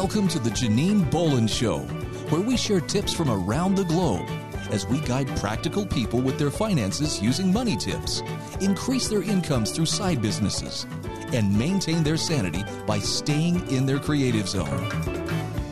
Welcome to the Janine Bolon Show, where we share tips from around the globe as we guide practical people with their finances using money tips, increase their incomes through side businesses, and maintain their sanity by staying in their creative zone.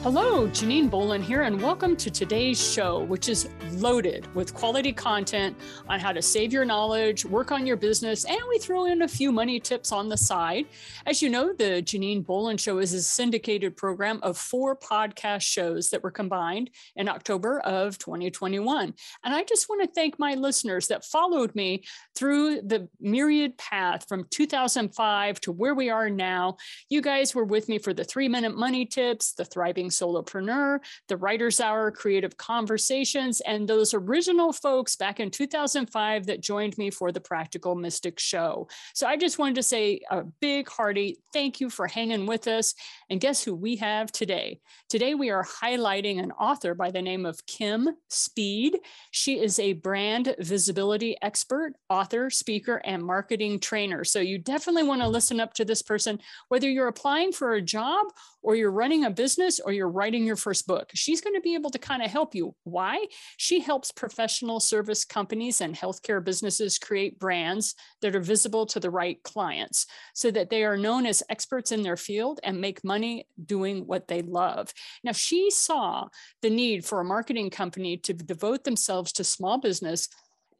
Hello, Janine Bolon here, and welcome to today's show, which is loaded with quality content on how to save your knowledge, work on your business, and we throw in a few money tips on the side. As you know, the Janine Bolon Show is a syndicated program of four podcast shows that were combined in October of 2021. And I just want to thank my listeners that followed me through the myriad path from 2005 to where we are now. You guys were with me for the three minute money tips, the thriving solopreneur, the Writer's Hour Creative Conversations, and those original folks back in 2005 that joined me for the Practical Mystic Show. So I just wanted to say a big hearty thank you for hanging with us. And guess who we have today? Today we are highlighting an author by the name of Kim Speed. She is a brand visibility expert, author, speaker, and marketing trainer. So you definitely want to listen up to this person, whether you're applying for a job or you're running a business or you're writing your first book. She's going to be able to kind of help you. Why? She helps professional service companies and healthcare businesses create brands that are visible to the right clients so that they are known as experts in their field and make money doing what they love. Now, she saw the need for a marketing company to devote themselves to small business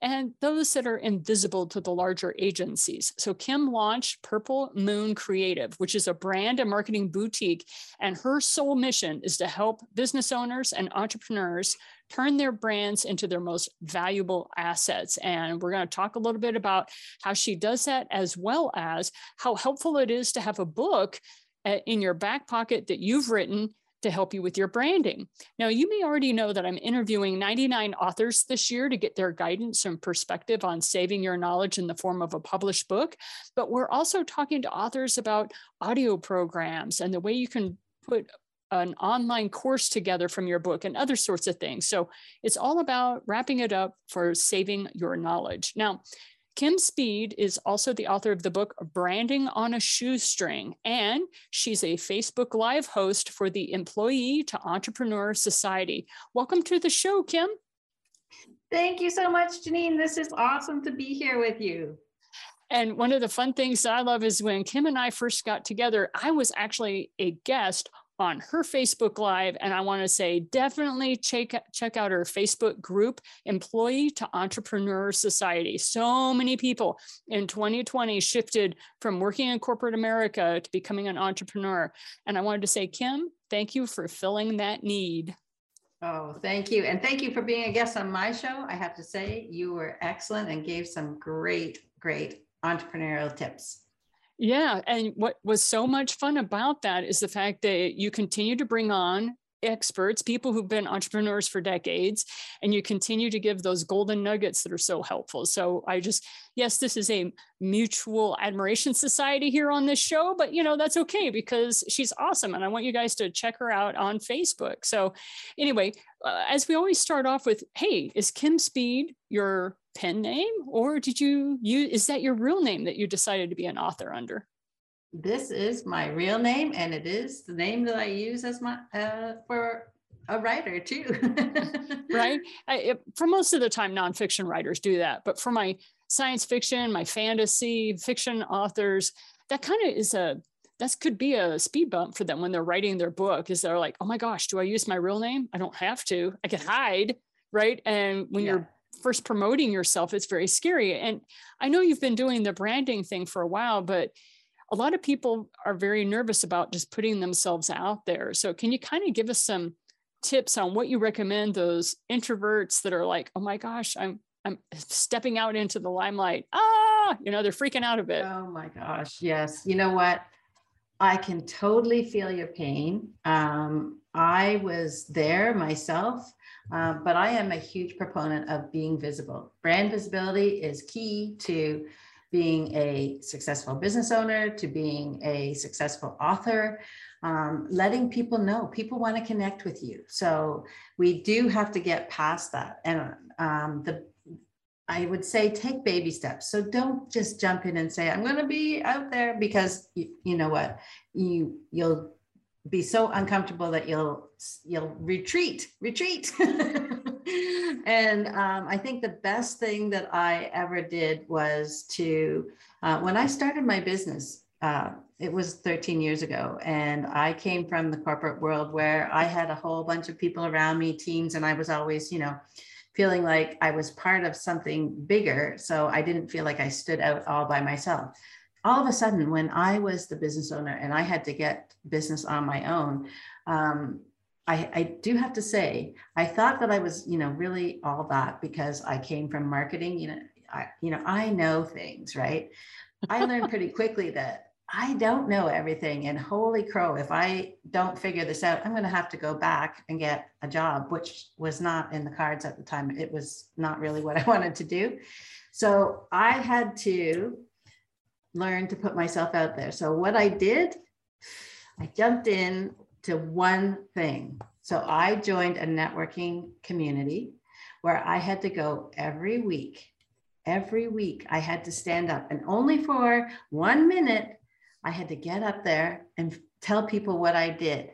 and those that are invisible to the larger agencies. So Kim launched Purple Moon Creative, which is a brand and marketing boutique. And her sole mission is to help business owners and entrepreneurs turn their brands into their most valuable assets. And we're going to talk a little bit about how she does that, as well as how helpful it is to have a book uh, in your back pocket that you've written to help you with your branding. Now, you may already know that I'm interviewing 99 authors this year to get their guidance and perspective on saving your knowledge in the form of a published book. But we're also talking to authors about audio programs and the way you can put an online course together from your book and other sorts of things. So it's all about wrapping it up for saving your knowledge. Now, Kim Speed is also the author of the book Branding on a Shoestring, and she's a Facebook Live host for the Employee to Entrepreneur Society. Welcome to the show, Kim. Thank you so much, Janine. This is awesome to be here with you. And one of the fun things that I love is when Kim and I first got together, I was actually a guest on her Facebook Live. And I want to say definitely check, check out her Facebook group, Employee to Entrepreneur Society. So many people in 2020 shifted from working in corporate America to becoming an entrepreneur. And I wanted to say, Kim, thank you for filling that need. Oh, thank you. And thank you for being a guest on my show. I have to say, you were excellent and gave some great, great entrepreneurial tips. Yeah. And what was so much fun about that is the fact that you continue to bring on experts, people who've been entrepreneurs for decades, and you continue to give those golden nuggets that are so helpful. So I just, yes, this is a mutual admiration society here on this show, but you know, that's okay because she's awesome. And I want you guys to check her out on Facebook. So anyway, uh, as we always start off with, hey, is Kim Speed your pen name or did you use is that your real name that you decided to be an author under? This is my real name and it is the name that i use as my uh, for a writer too. Right? I, it, for most of the time nonfiction writers do that but for my science fiction my fantasy fiction authors that kind of is a that could be a speed bump for them when they're writing their book is they're like oh my gosh do i use my real name? I don't have to. I can hide right? And when yeah. you're first promoting yourself, it's very scary. And I know you've been doing the branding thing for a while, but a lot of people are very nervous about just putting themselves out there. So, can you kind of give us some tips on what you recommend those introverts that are like, oh my gosh, I'm I'm stepping out into the limelight. Ah, you know, they're freaking out a bit. Oh my gosh, yes. You know what? I can totally feel your pain. Um, I was there myself um, but I am a huge proponent of being visible. Brand visibility is key to being a successful business owner, to being a successful author, um, letting people know people want to connect with you. So we do have to get past that. And um, the I would say take baby steps. So don't just jump in and say I'm going to be out there because you, you know what you you'll be so uncomfortable that you'll you'll retreat retreat. And um, i think the best thing that i ever did was to uh, when i started my business uh, it was 13 years ago and i came from the corporate world where i had a whole bunch of people around me teams and i was always you know feeling like i was part of something bigger so i didn't feel like i stood out all by myself all of a sudden when i was the business owner and i had to get business on my own um, I, I, do have to say i thought that i was you know really all that because i came from marketing you know i you know i know things right i learned pretty quickly that I don't know everything. And holy crow, if I don't figure this out, I'm going to have to go back and get a job, which was not in the cards at the time. It was not really what I wanted to do. So I had to learn to put myself out there. So what I did, I jumped in to one thing. So I joined a networking community where I had to go every week. Every week I had to stand up and only for one minute I had to get up there and tell people what I did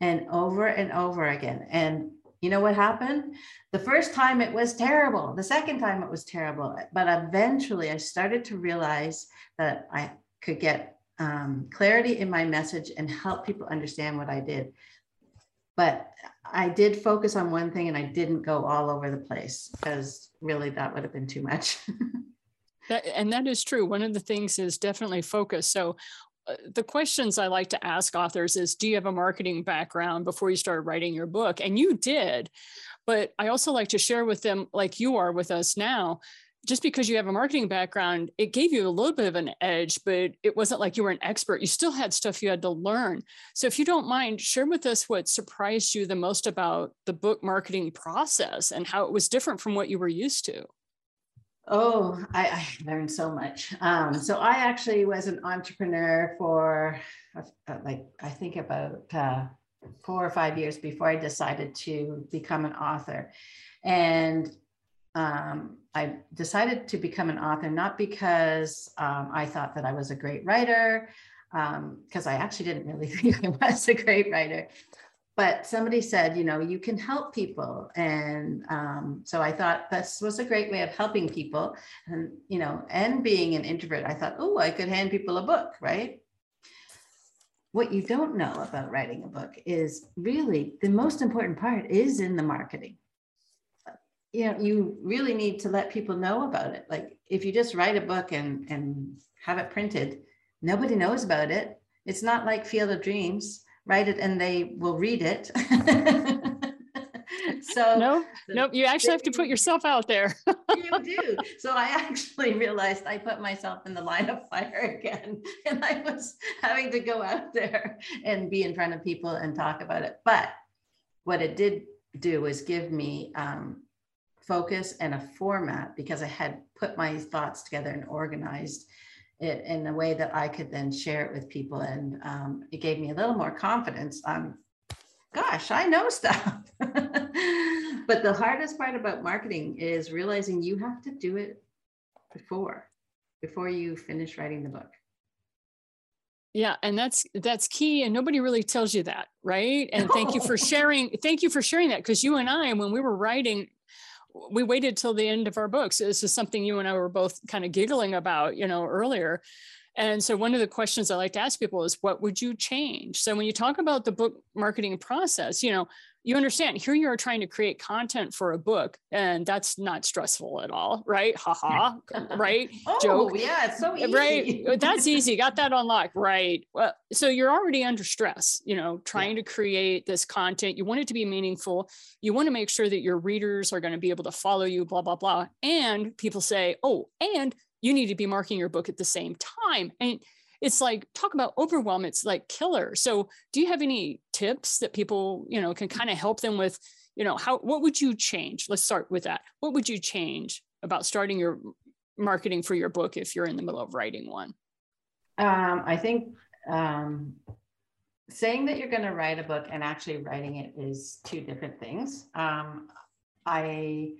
and over and over again. And you know what happened? The first time it was terrible. The second time it was terrible. But eventually I started to realize that I could get um, clarity in my message and help people understand what I did. But I did focus on one thing and I didn't go all over the place because really that would have been too much. That, and that is true. One of the things is definitely focus. So Uh, the questions I like to ask authors is do you have a marketing background before you started writing your book? And you did. But I also like to share with them, like you are with us now, just because you have a marketing background, it gave you a little bit of an edge, but it wasn't like you were an expert. You still had stuff you had to learn. So, if you don't mind, share with us what surprised you the most about the book marketing process and how it was different from what you were used to. Oh, I, I learned so much. Um, so I actually was an entrepreneur for uh, like I think about uh, four or five years before I decided to become an author, and um, I decided to become an author not because um, I thought that I was a great writer, because um, I actually didn't really think I was a great writer but somebody said, you know, you can help people. And um, so I thought this was a great way of helping people. And, you know, and being an introvert, I thought, oh, I could hand people a book, right? What you don't know about writing a book is really the most important part is in the marketing. You know, you really need to let people know about it. Like if you just write a book and, and have it printed, nobody knows about it. It's not like Field of Dreams write it and they will read it. so no, nope, you actually have to put yourself out there. you do. So I actually realized I put myself in the line of fire again. And I was having to go out there and be in front of people and talk about it. But what it did do was give me um, focus and a format because I had put my thoughts together and organized it in a way that I could then share it with people. And um, it gave me a little more confidence. Um, gosh, I know stuff. but the hardest part about marketing is realizing you have to do it before, before you finish writing the book. Yeah, and that's that's key and nobody really tells you that, right? And thank you for sharing thank you for sharing that because you and I when we were writing we waited till the end of our books. This is something you and I were both kind of giggling about, you know, earlier. And so one of the questions I like to ask people is what would you change? So when you talk about the book marketing process, you know, you understand here you are trying to create content for a book and that's not stressful at all right? Haha right? Oh, joke yeah it's so eh, easy. Right that's easy got that unlocked right? Well so you're already under stress you know trying yeah. to create this content. You want it to be meaningful. You want to make sure that your readers are going to be able to follow you blah blah blah. And people say oh and you need to be marking your book at the same time. And it's like talk about overwhelm it's like killer. So do you have any tips that people you know can kind of help them with you know how what would you change? Let's start with that. What would you change about starting your marketing for your book if you're in the middle of writing one? Um, i think um, saying that you're going to write a book and actually writing it is two different things. Um, i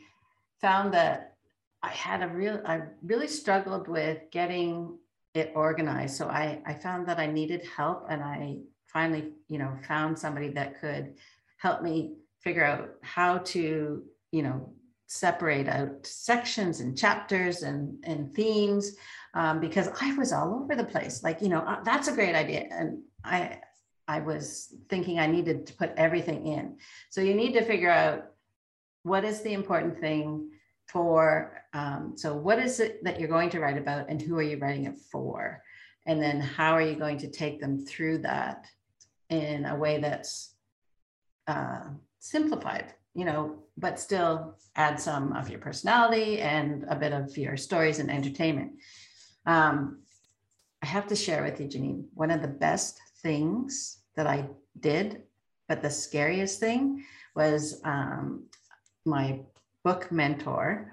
found that i had a real i really struggled with getting it organized. So I, I found that I needed help and I finally, you know, found somebody that could help me figure out how to, you know, separate out sections and chapters and, and themes um, because I was all over the place. Like, you know, uh, that's a great idea. And I, I was thinking I needed to put everything in. So you need to figure out what is the important thing for, um, so what is it that you're going to write about and who are you writing it for? And then how are you going to take them through that in a way that's uh, simplified, you know, but still add some of your personality and a bit of your stories and entertainment. Um, I have to share with you, Janine, one of the best things that I did, but the scariest thing was um, my book mentor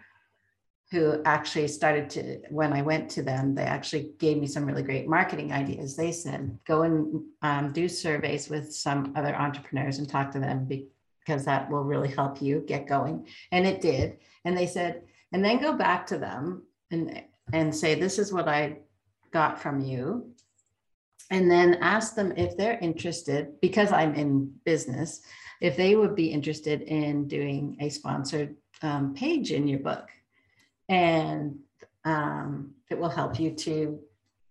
who actually started to when i went to them they actually gave me some really great marketing ideas. They said go and um, do surveys with some other entrepreneurs and talk to them because that will really help you get going. And it did. And they said and then go back to them and and say this is what i got from you and then ask them if they're interested because i'm in business if they would be interested in doing a sponsored um, page in your book. And um, it will help you to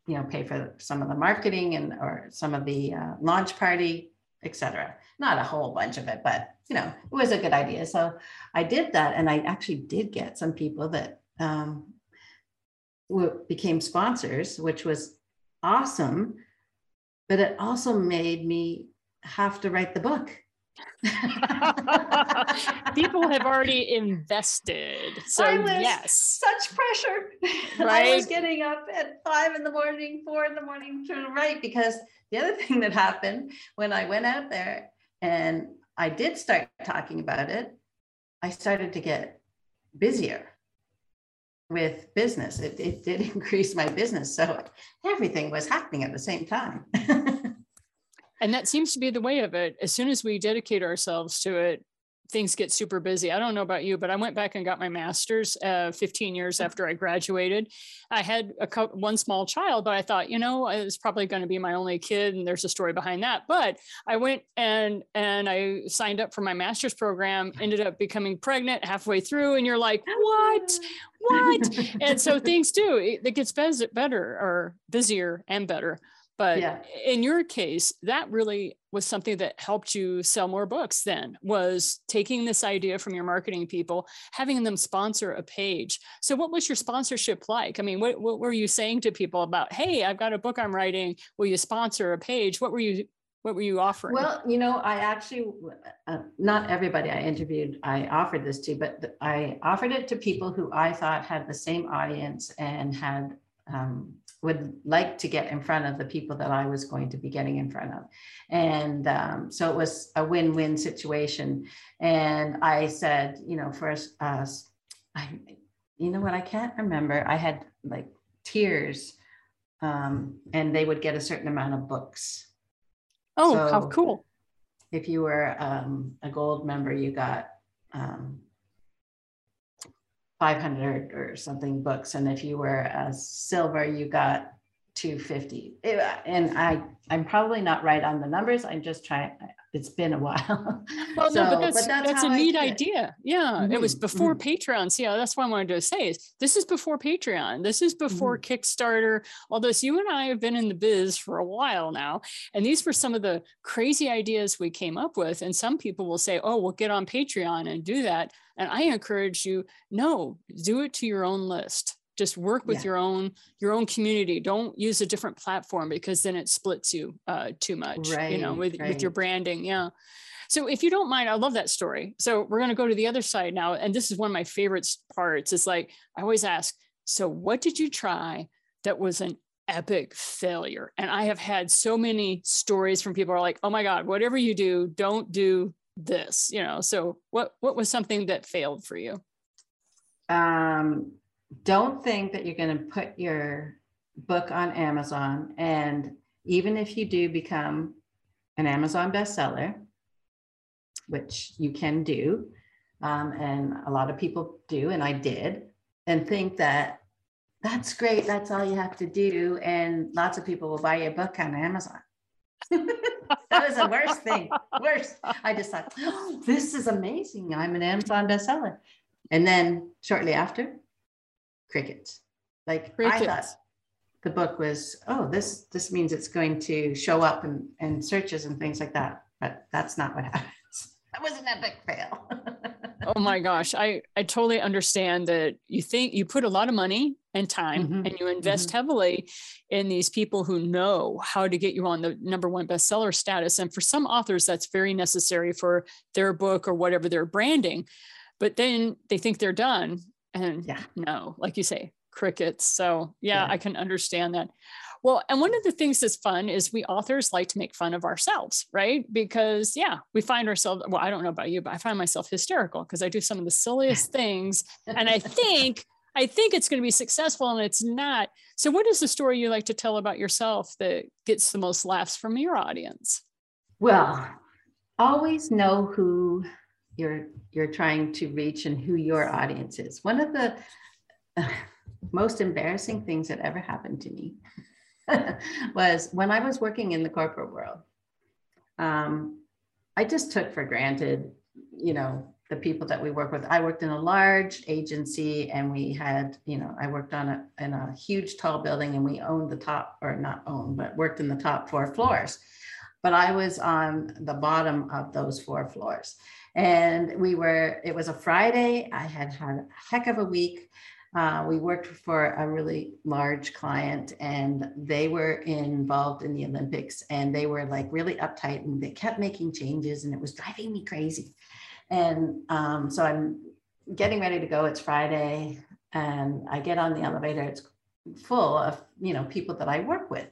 you know pay for some of the marketing and or some of the uh, launch party etc not a whole bunch of it but you know it was a good idea. So i did that and i actually did get some people that um, became sponsors which was awesome but it also made me have to write the book People have already invested. So yes. Such pressure. Right. I was getting up at five in the morning, four in the morning to write because the other thing that happened when I went out there and I did start talking about it, I started to get busier with business. It, it did increase my business. So everything was happening at the same time. And that seems to be the way of it as soon as we dedicate ourselves to it things get super busy. I don't know about you, but I went back and got my master's uh, 15 years mm. after I graduated. I had a co- one small child, but I thought, you know, it's probably going to be my only kid, and there's a story behind that. But I went and and I signed up for my master's program. Ended up becoming pregnant halfway through, and you're like, what? What? and so things do. It, it gets better or busier and better. But yeah. in your case, that really was something that helped you sell more books then was taking this idea from your marketing people, having them sponsor a page. So what was your sponsorship like? I mean, what, what were you saying to people about, hey, I've got a book I'm writing. Will you sponsor a page? What were you what were you offering? Well, you know, I actually, uh, not everybody I interviewed, I offered this to, but I offered it to people who I thought had the same audience and had um, would like to get in front of the people that I was going to be getting in front of. And um, so it was a win win situation. And I said, you know, for us, I, you know what, I can't remember. I had like tiers, um, and they would get a certain amount of books. Oh, so how cool. If you were um, a gold member, you got um, 500 or something books and if you were a silver you got 250 and i i'm probably not right on the numbers i'm just trying it's been a while. Well so, no but that's, but that's, that's a neat idea. Yeah mm-hmm. it was before mm-hmm. patreon. See yeah that's what i wanted to say is this is before patreon. This is before mm-hmm. kickstarter. Although you and i have been in the biz for a while now and these were some of the crazy ideas we came up with and some people will say oh we'll get on patreon and do that and i encourage you no do it to your own list. Just work with yeah. your own your own community. Don't use a different platform because then it splits you uh, too much right, you know with, right. with your branding yeah. So if you don't mind i love that story. So we're going to go to the other side now and this is one of my favorite parts. Is like i always ask so what did you try that was an epic failure? And i have had so many stories from people are like oh my god whatever you do don't do this you know so what what was something that failed for you um don't think that you're going to put your book on Amazon. And even if you do become an Amazon bestseller, which you can do, um, and a lot of people do, and I did, and think that that's great, that's all you have to do. And lots of people will buy your book on Amazon. that was the worst thing. Worst. I just thought, oh, this is amazing. I'm an Amazon bestseller. And then shortly after, crickets. Like crickets. I thought the book was, oh, this this means it's going to show up in, in searches and things like that. But that's not what happens. That was an epic fail. oh my gosh. I, I totally understand that you think you put a lot of money and time mm-hmm. and you invest mm-hmm. heavily in these people who know how to get you on the number one bestseller status. And for some authors, that's very necessary for their book or whatever they're branding. But then they think they're done. And yeah. no, like you say, crickets. So yeah, yeah, I can understand that. Well, and one of the things that's fun is we authors like to make fun of ourselves, right? Because yeah, we find ourselves, well, I don't know about you, but I find myself hysterical because I do some of the silliest things. And I think, I think it's going to be successful and it's not. So what is the story you like to tell about yourself that gets the most laughs from your audience? Well, always know who you're you're trying to reach and who your audience is. One of the most embarrassing things that ever happened to me was when I was working in the corporate world. Um, I just took for granted, you know, the people that we work with. I worked in a large agency and we had, you know, I worked on a in a huge tall building and we owned the top or not owned, but worked in the top four floors. But I was on the bottom of those four floors. And we were, it was a Friday. I had had a heck of a week. Uh, we worked for a really large client and they were involved in the Olympics and they were like really uptight and they kept making changes and it was driving me crazy. And um, so I'm getting ready to go. It's Friday and I get on the elevator. It's full of you know people that I work with.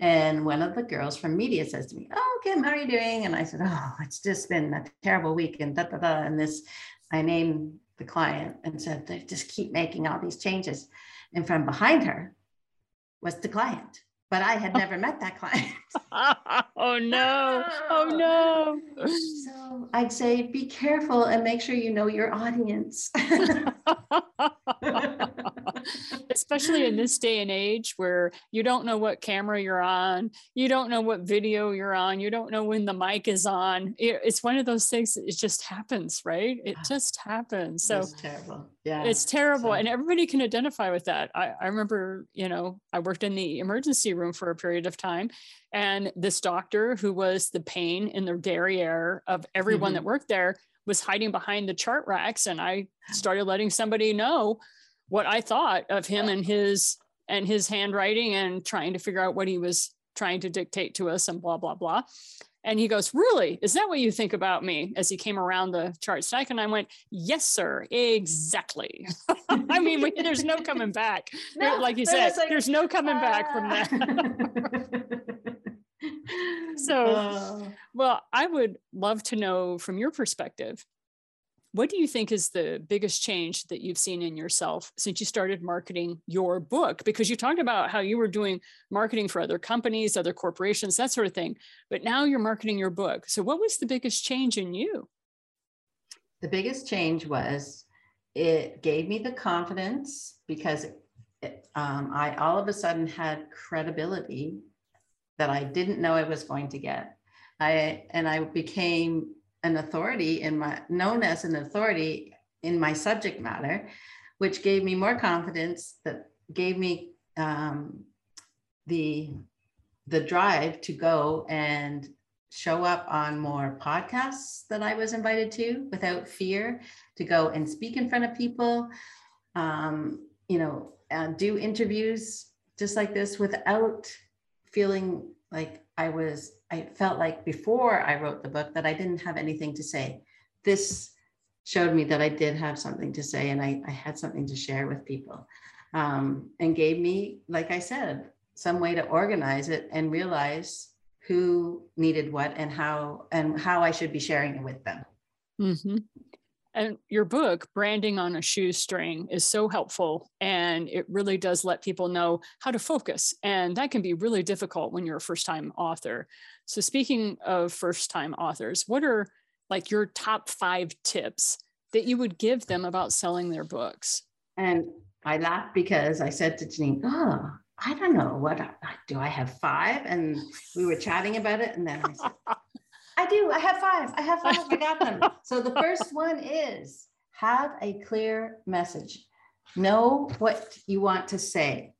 And one of the girls from media says to me, "Oh, Kim, how are you doing?" And I said, "Oh, it's just been a terrible week." And da da da. And this, I named the client and said, they just keep making all these changes. And from behind her was the client, but I had never met that client. oh no. Oh no. So I'd say be careful and make sure you know your audience. especially in this day and age where you don't know what camera you're on, you don't know what video you're on, you don't know when the mic is on. It's one of those things it just happens, right? It just happens. So it's terrible. Yeah. It's terrible. So. And everybody can identify with that. I, I remember, you know, I worked in the emergency room for a period of time. And this doctor who was the pain in the derriere of everyone mm-hmm. that worked there was hiding behind the chart racks. And I started letting somebody know what I thought of him and his and his handwriting and trying to figure out what he was trying to dictate to us and blah blah blah. And he goes, Really? Is that what you think about me? As he came around the chart stack. And I went, Yes, sir. Exactly. I mean, we, there's no coming back. No, like you said, like, there's no coming uh... back from that. so, uh... well, I would love to know from your perspective what do you think is the biggest change that you've seen in yourself since you started marketing your book? Because you talked about how you were doing marketing for other companies, other corporations, that sort of thing, but now you're marketing your book. So, what was the biggest change in you? The biggest change was it gave me the confidence because it, um, I all of a sudden had credibility that I didn't know I was going to get. I and I became an authority in my known as an authority in my subject matter, which gave me more confidence that gave me um, the the drive to go and show up on more podcasts that I was invited to without fear, to go and speak in front of people, um, you know, uh, do interviews just like this without feeling like I was I felt like before I wrote the book that I didn't have anything to say. This showed me that I did have something to say and I, I had something to share with people um, and gave me, like I said, some way to organize it and realize who needed what and how and how I should be sharing it with them. Mm-hmm and your book branding on a shoestring is so helpful and it really does let people know how to focus and that can be really difficult when you're a first time author so speaking of first time authors what are like your top five tips that you would give them about selling their books and i laughed because i said to janine oh I don't know what do I have five? And we were chatting about it. And then I said, I do. I have five. I have five. I got them. So the first one is have a clear message. Know what you want to say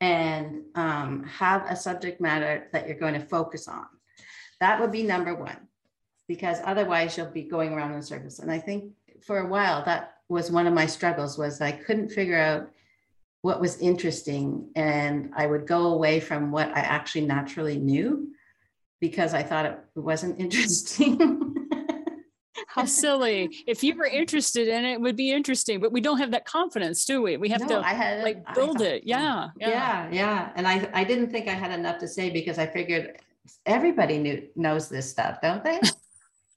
and um, have a subject matter that you're going to focus on. That would be number one, because otherwise you'll be going around in circles. And I think for a while that was one of my struggles was I couldn't figure out what was interesting and I would go away from what I actually naturally knew because I thought it wasn't interesting. How silly. If you were interested in it, it would be interesting, but we don't have that confidence, do we? We have no, to I had, like build it. Yeah, yeah. Yeah. Yeah. And I, I didn't think I had enough to say because I figured everybody knew knows this stuff, don't they?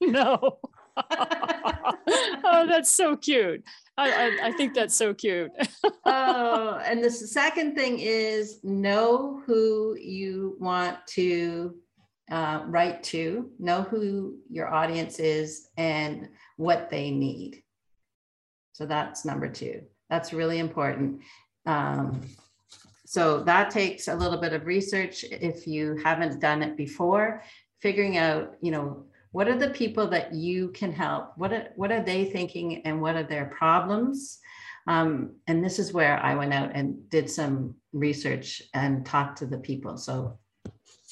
no. oh, that's so cute. I, I, I, think that's so cute. oh, and the second thing is know who you want to uh, to, know who your audience is and what they need. So that's number two. That's really important. Um, so that takes a little bit of research if you haven't done it before, figuring out, you know, what are the people that you can help? What are, what are they thinking and what are their problems? Um, and this is where I went out and did some research and talked to the people. So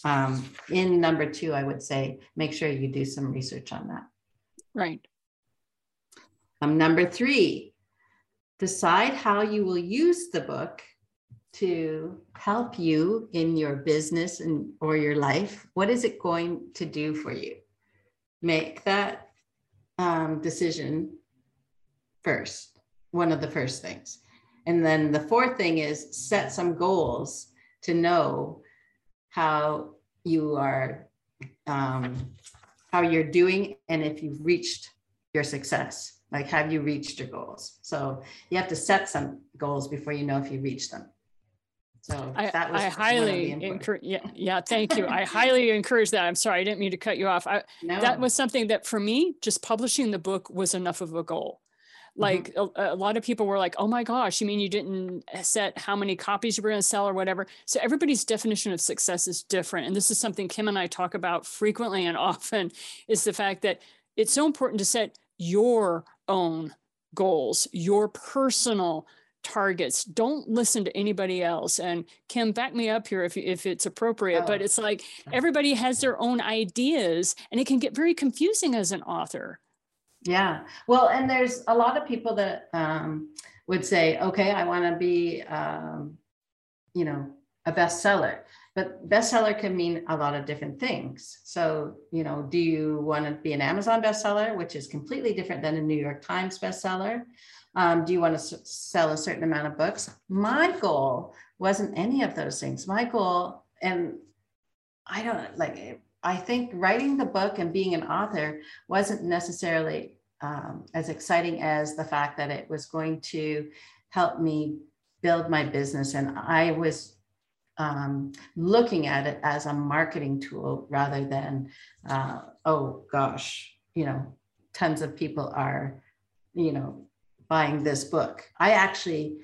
um, in number two, I would say make sure you do some research on that. Right. Um, number three, decide how you will use the book to help you in your business and or your life. What is it going to do for you? Make that um, decision first. One of the first things. And then the fourth thing is set some goals to know how you are um, how you're doing and if you've reached your success like have you reached your goals so you have to set some goals before you know if you reach them so I, I highly encourage. Yeah, yeah. Thank you. I highly encourage that. I'm sorry, I didn't mean to cut you off. I, no. That was something that for me, just publishing the book was enough of a goal. Mm-hmm. like mm-hmm. a, a, lot of people were like oh my gosh you mean you didn't set how many copies you were going to sell or whatever so everybody's definition of success is different and this is something kim and i talk about frequently and often is the fact that it's so important to set your own goals your personal targets don't listen to anybody else and kim back me up here if, if it's appropriate oh. but it's like everybody has their own ideas and it can get very confusing as an author yeah. Well, and there's a lot of people that um, would say, okay, I want to be, um, you know, a bestseller. But bestseller can mean a lot of different things. So, you know, do you want to be an Amazon bestseller, which is completely different than a New York Times bestseller? Um, do you want to s- sell a certain amount of books? My goal wasn't any of those things. My goal, and I don't like I think writing the book and being an author wasn't necessarily um, as exciting as the fact that it was going to help me build my business. And I was um, looking at it as a marketing tool rather than, uh, oh gosh, you know, tons of people are, you know, buying this book. I actually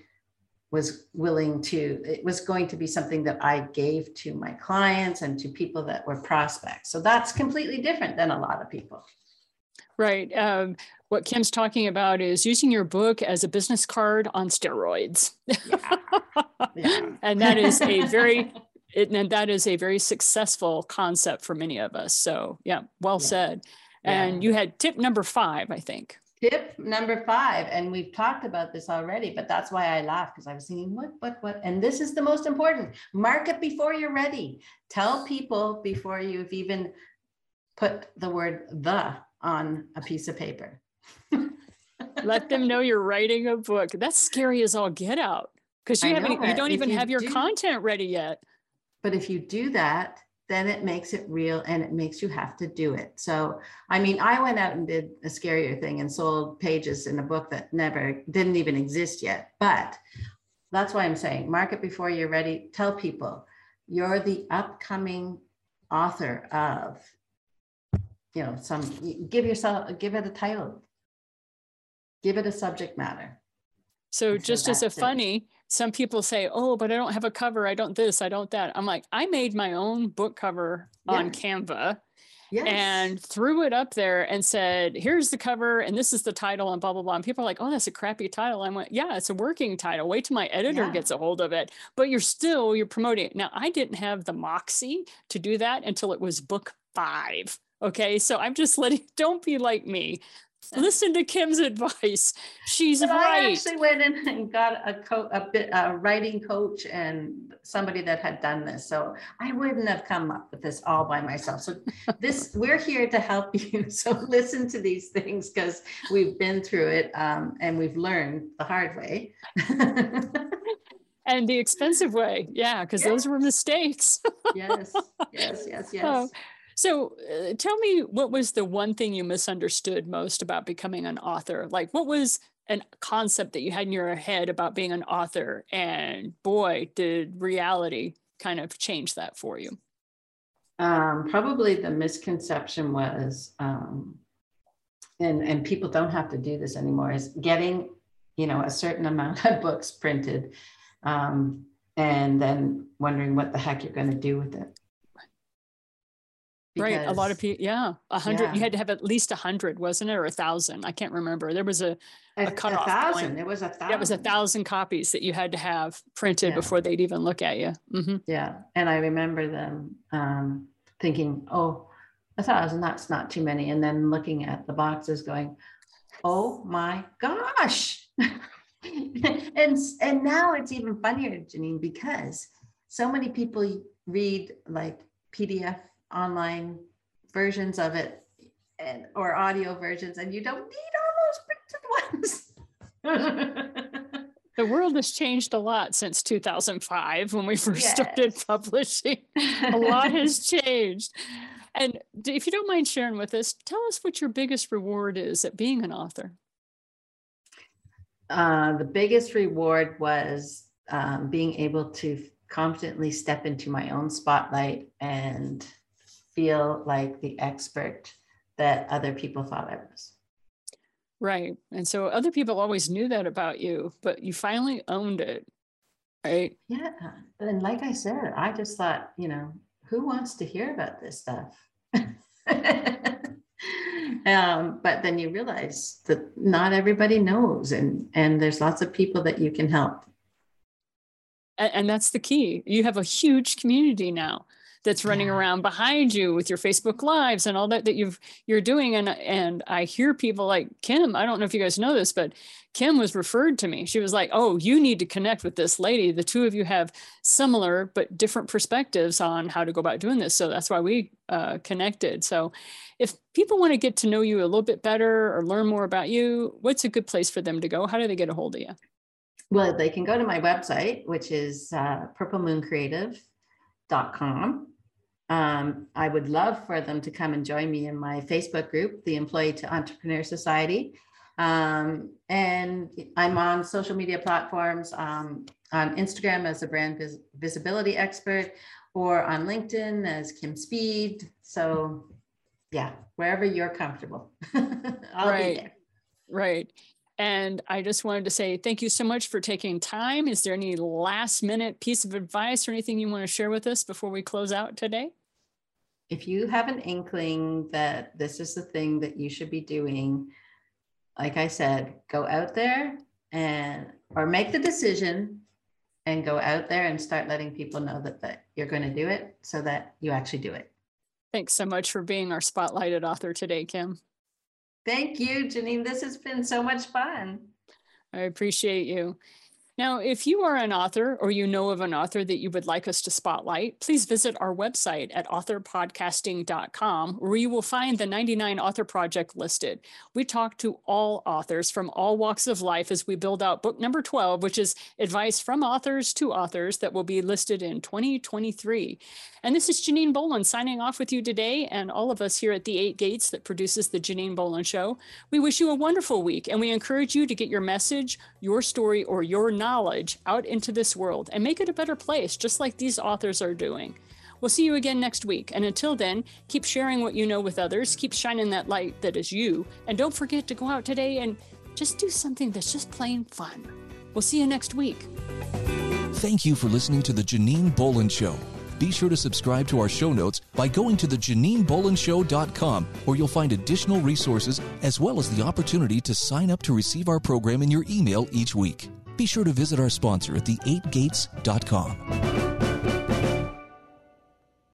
was willing to, it was going to be something that I gave to my clients and to people that were prospects. So that's completely different than a lot of people. Right. Um, what Kim's talking about is using your book as a business card on steroids. Yeah. yeah. and that is a very it, and that is a very successful concept for many of us. So yeah, well yeah. said. And you had tip number five, I think. Tip number five, and we've talked about this already, but that's why I laughed because I was thinking, what, what, what? And this is the most important. Market before you're ready. Tell people before you've even put the word the on a piece of paper. Let them know you're writing a book. That's scary as all get out because you haven't you don't even you have your do, content ready yet. But if you do that, then it makes it real and it makes you have to do it. So, I mean, I went out and did a scarier thing and sold pages in a book that never didn't even exist yet. But that's why I'm saying market before you're ready. Tell people you're the upcoming author of, you know, some give yourself give it a title, give it a subject matter. So, just as a funny, some people say, oh, but I don't have a cover. I don't this, I don't that. I'm like, I made my own book cover yeah. on Canva. Yes. and threw it up there and said, here's the cover and this is the title and blah, blah, blah. And people are like, oh, that's a crappy title. I went, yeah, it's a working title. Wait till my editor yeah. gets a hold of it. But you're still, you're promoting it. Now, I didn't have the moxie to do that until it was book five. Okay. So I'm just letting, don't be like me. Listen to Kim's advice. She's but right. I actually went in and got a, co- a bit a writing coach and somebody that had done this. So I wouldn't have come up with this all by myself. So this we're here to help you. So listen to these things because we've been through it um, and we've learned the hard way. and the expensive way. Yeah, because yes. those were mistakes. yes, yes, yes, yes. Oh. So uh, tell me what was the one thing you misunderstood most about becoming an author? Like what was a concept that you had in your head about being an author and boy did reality kind of change that for you um, probably the misconception was um, and and people don't have to do this anymore is getting you know a certain amount of books printed um, and then wondering what the heck you're going to do with it right. A lot of people, yeah, a hundred. Yeah. You had to have at least a hundred, wasn't it, or a thousand? I can't remember. There was a a, a cutoff. A thousand. Point. It was a thousand. It was a thousand copies that you had to have printed yeah. before they'd even look at you. Mm-hmm. Yeah, and I remember them um, thinking, "Oh, a thousand. That's not too many." And then looking at the boxes, going, "Oh my gosh!" and and now it's even funnier, Janine, because so many people read like PDF online versions of it and or audio versions and you don't need all those printed ones. The world has changed a lot since 2005 when we first yes. started publishing. A lot has changed. And if you don't mind sharing with us tell us what your biggest reward is at being an author. Uh, the biggest reward was um, being able to confidently step into my own spotlight and feel like the expert that other people thought I was. Right. And so other people always knew that about you, but you finally owned it. Right. Yeah. And like I said, I just thought, you know, who wants to hear about this stuff? um, but then you realize that not everybody knows, and and there's lots of people that you can help. And, and that's the key. You have a huge community now that's running yeah. around behind you with your Facebook lives and all that that you've you're doing. And and I hear people like Kim I don't know if you guys know this but Kim was referred to me. She was like oh you need to connect with this lady. The two of you have similar but different perspectives on how to go about doing this. So that's why we uh, connected. So if people want to get to know you a little bit better or learn more about you what's a good place for them to go? How do they get a hold of you? Well they can go to my website which is uh, purplemooncreative.com um, I would love for them to come and join me in my Facebook group, the Employee to Entrepreneur Society. Um, and I'm on social media platforms um, on Instagram as a brand vis- visibility expert or on LinkedIn as Kim Speed. So, yeah, wherever you're comfortable. I'll right. Right. And I just wanted to say thank you so much for taking time. Is there any last minute piece of advice or anything you want to share with us before we close out today? If you have an inkling that this is the thing that you should be doing, like I said, go out there and or make the decision and go out there and start letting people know that, that you're going to do it so that you actually do it. Thanks so much for being our spotlighted author today, Kim. Thank you, Janine. This has been so much fun. I appreciate you. Now, if you are an author or you know of an author that you would like us to spotlight, please visit our website at authorpodcasting.com, where you will find the 99 Author Project listed. We talk to all authors from all walks of life as we build out book number 12, which is advice from authors to authors that will be listed in 2023. And this is Janine Bolon signing off with you today, and all of us here at the Eight Gates that produces the Janine Bolon Show. We wish you a wonderful week, and we encourage you to get your message, your story, or your knowledge out into this world and make it a better place, just like these authors are doing. We'll see you again next week. And until then, keep sharing what you know with others, keep shining that light that is you. And don't forget to go out today and just do something that's just plain fun. We'll see you next week. Thank you for listening to The Janine Bolon Show. Be sure to subscribe to our show notes by going to thejaninebolonshow.com, where you'll find additional resources as well as the opportunity to sign up to receive our program in your email each week. Be sure to visit our sponsor at the8gates.com.